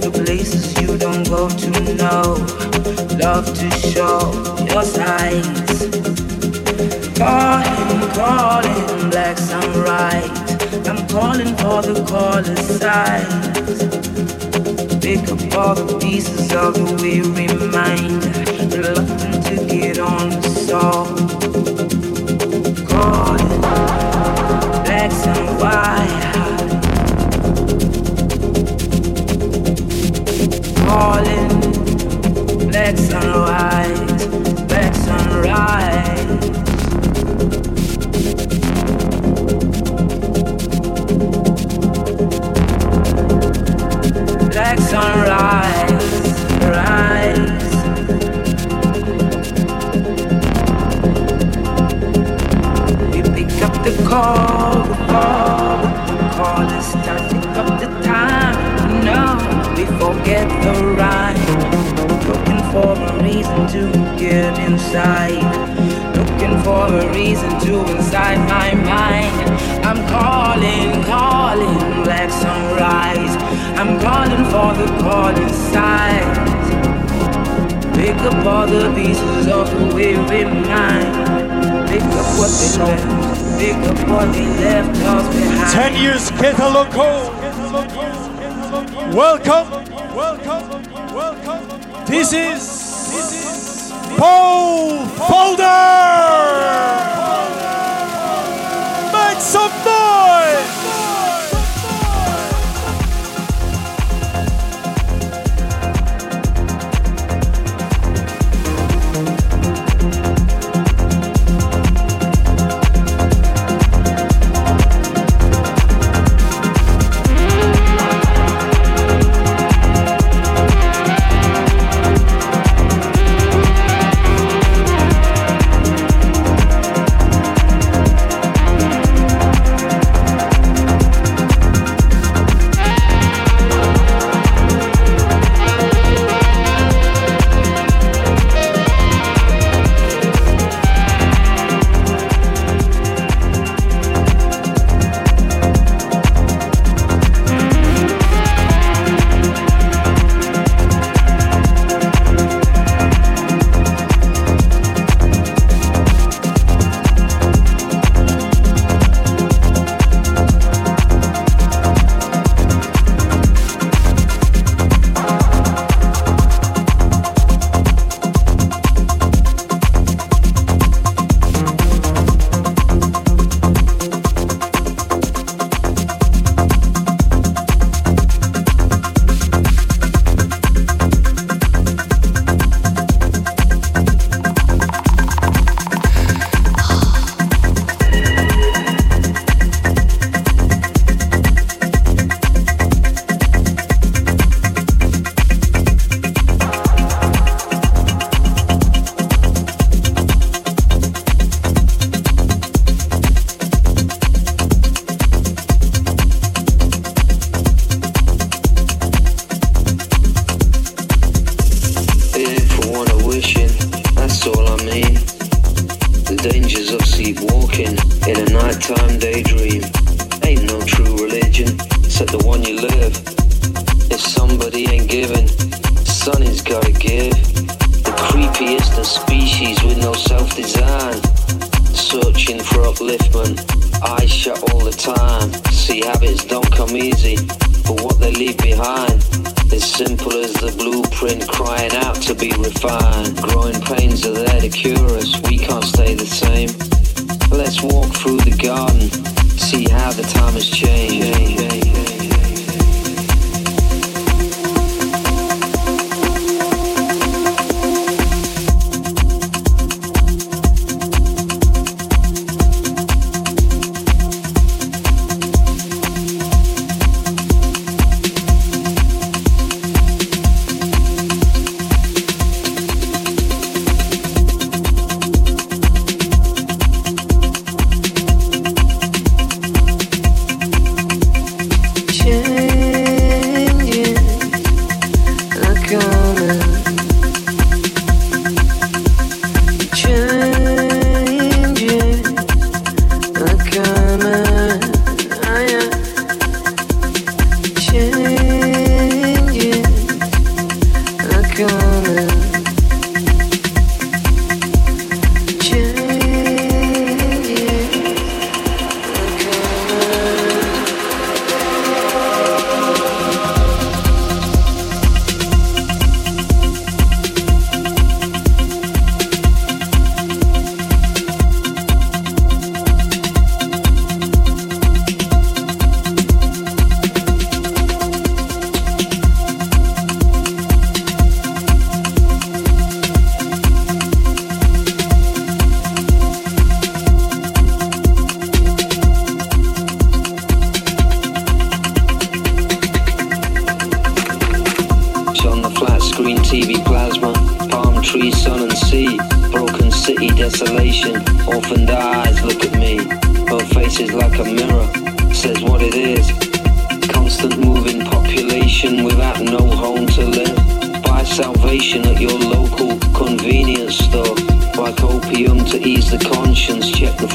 the places you don't go to know. Love to show your signs. Calling, calling, black sunrise. I'm calling for the caller's side. Pick up all the pieces of the weary mind. Reluctant to get on the song. Calling, blacks and white. Calling, black sunrise, black sunrise. Black sunrise, reason to get inside. Looking for a reason to inside my mind. I'm calling, calling, black sunrise. I'm calling for the calling signs. Pick up all the pieces of the weary mind. Pick up what they left. Pick up what they left us behind. Ten years Ketaloco. Welcome, welcome, welcome. This is Pole Folder.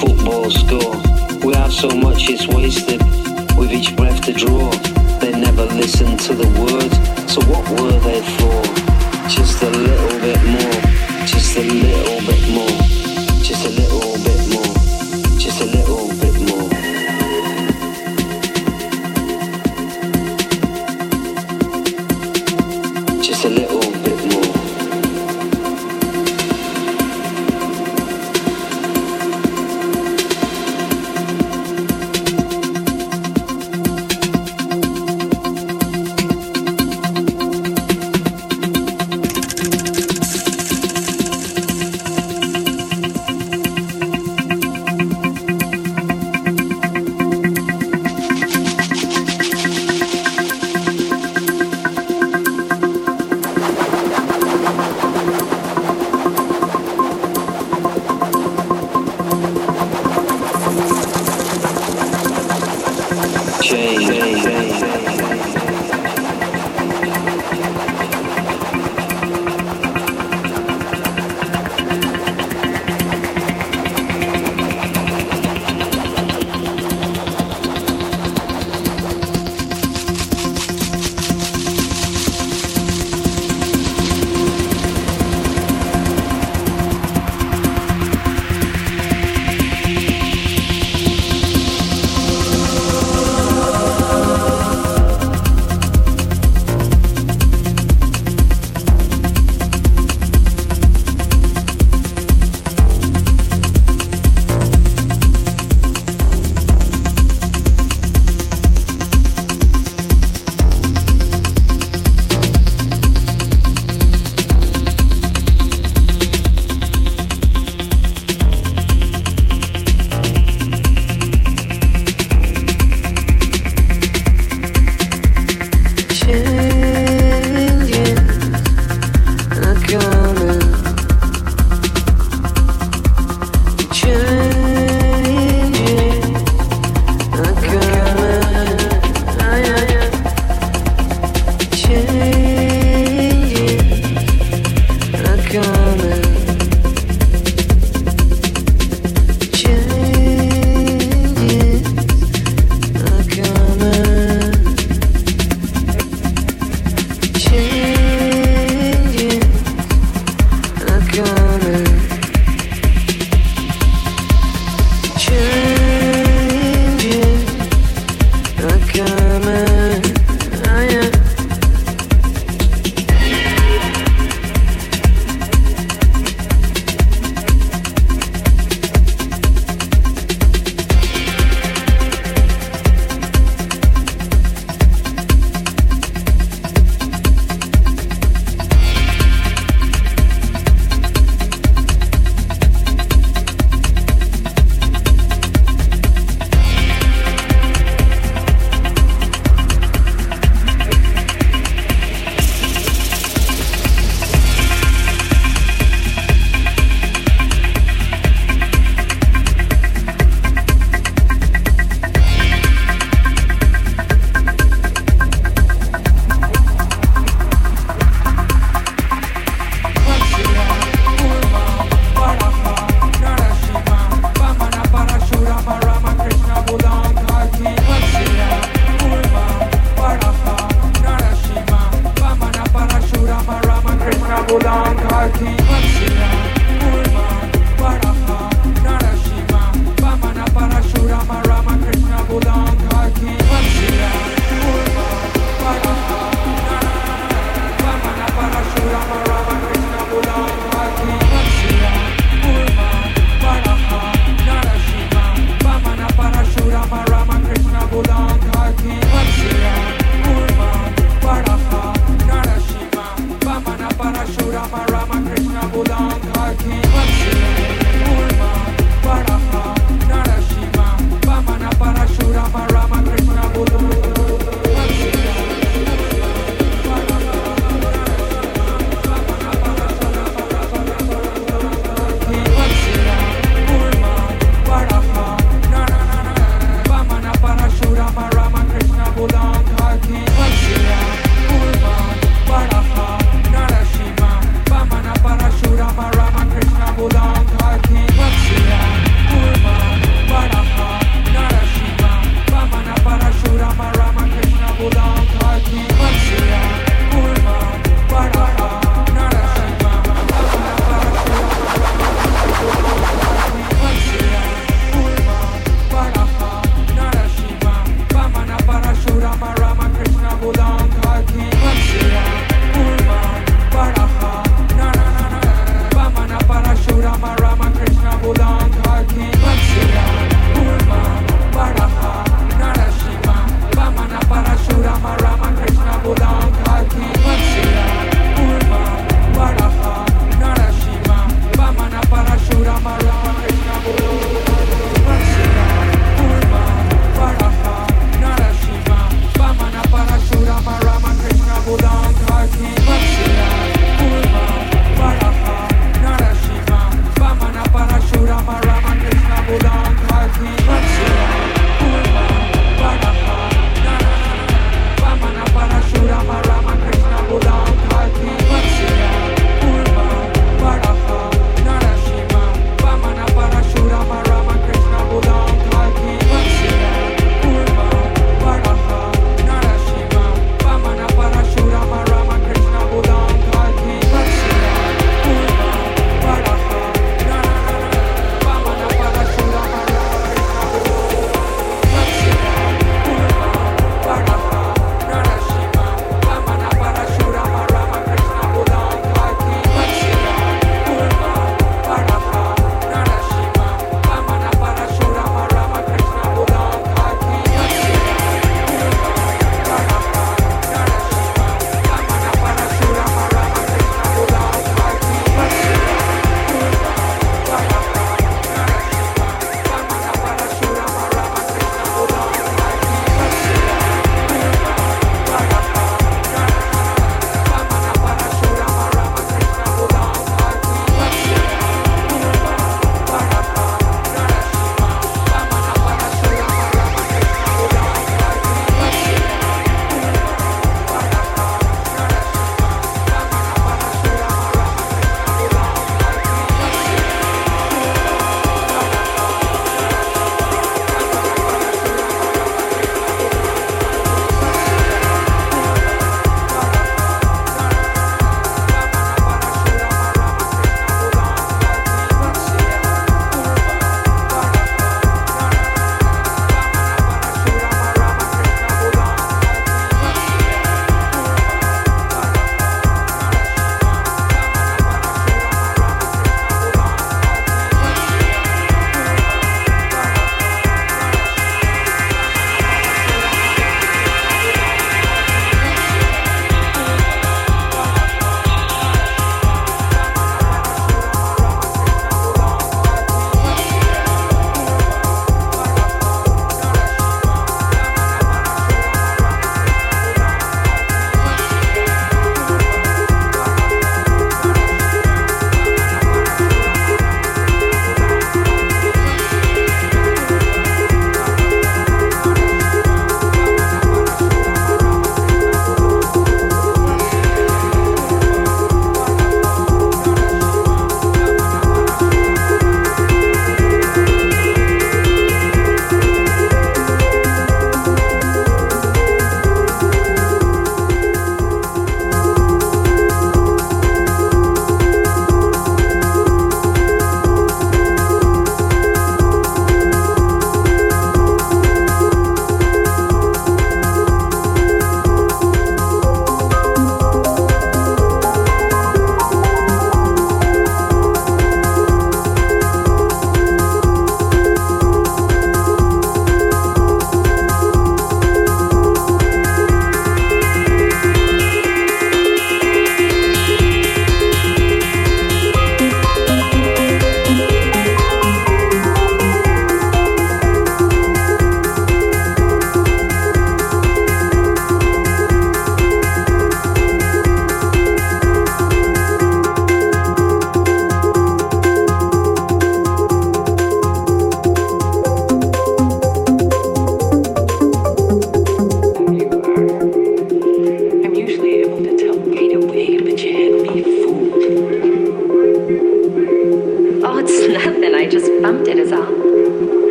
football score. We have so much it's wasted, with each breath to draw. They never listen to the words, so what were they for? Just a little bit more, just a little bit more, just a little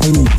Thank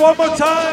one more time.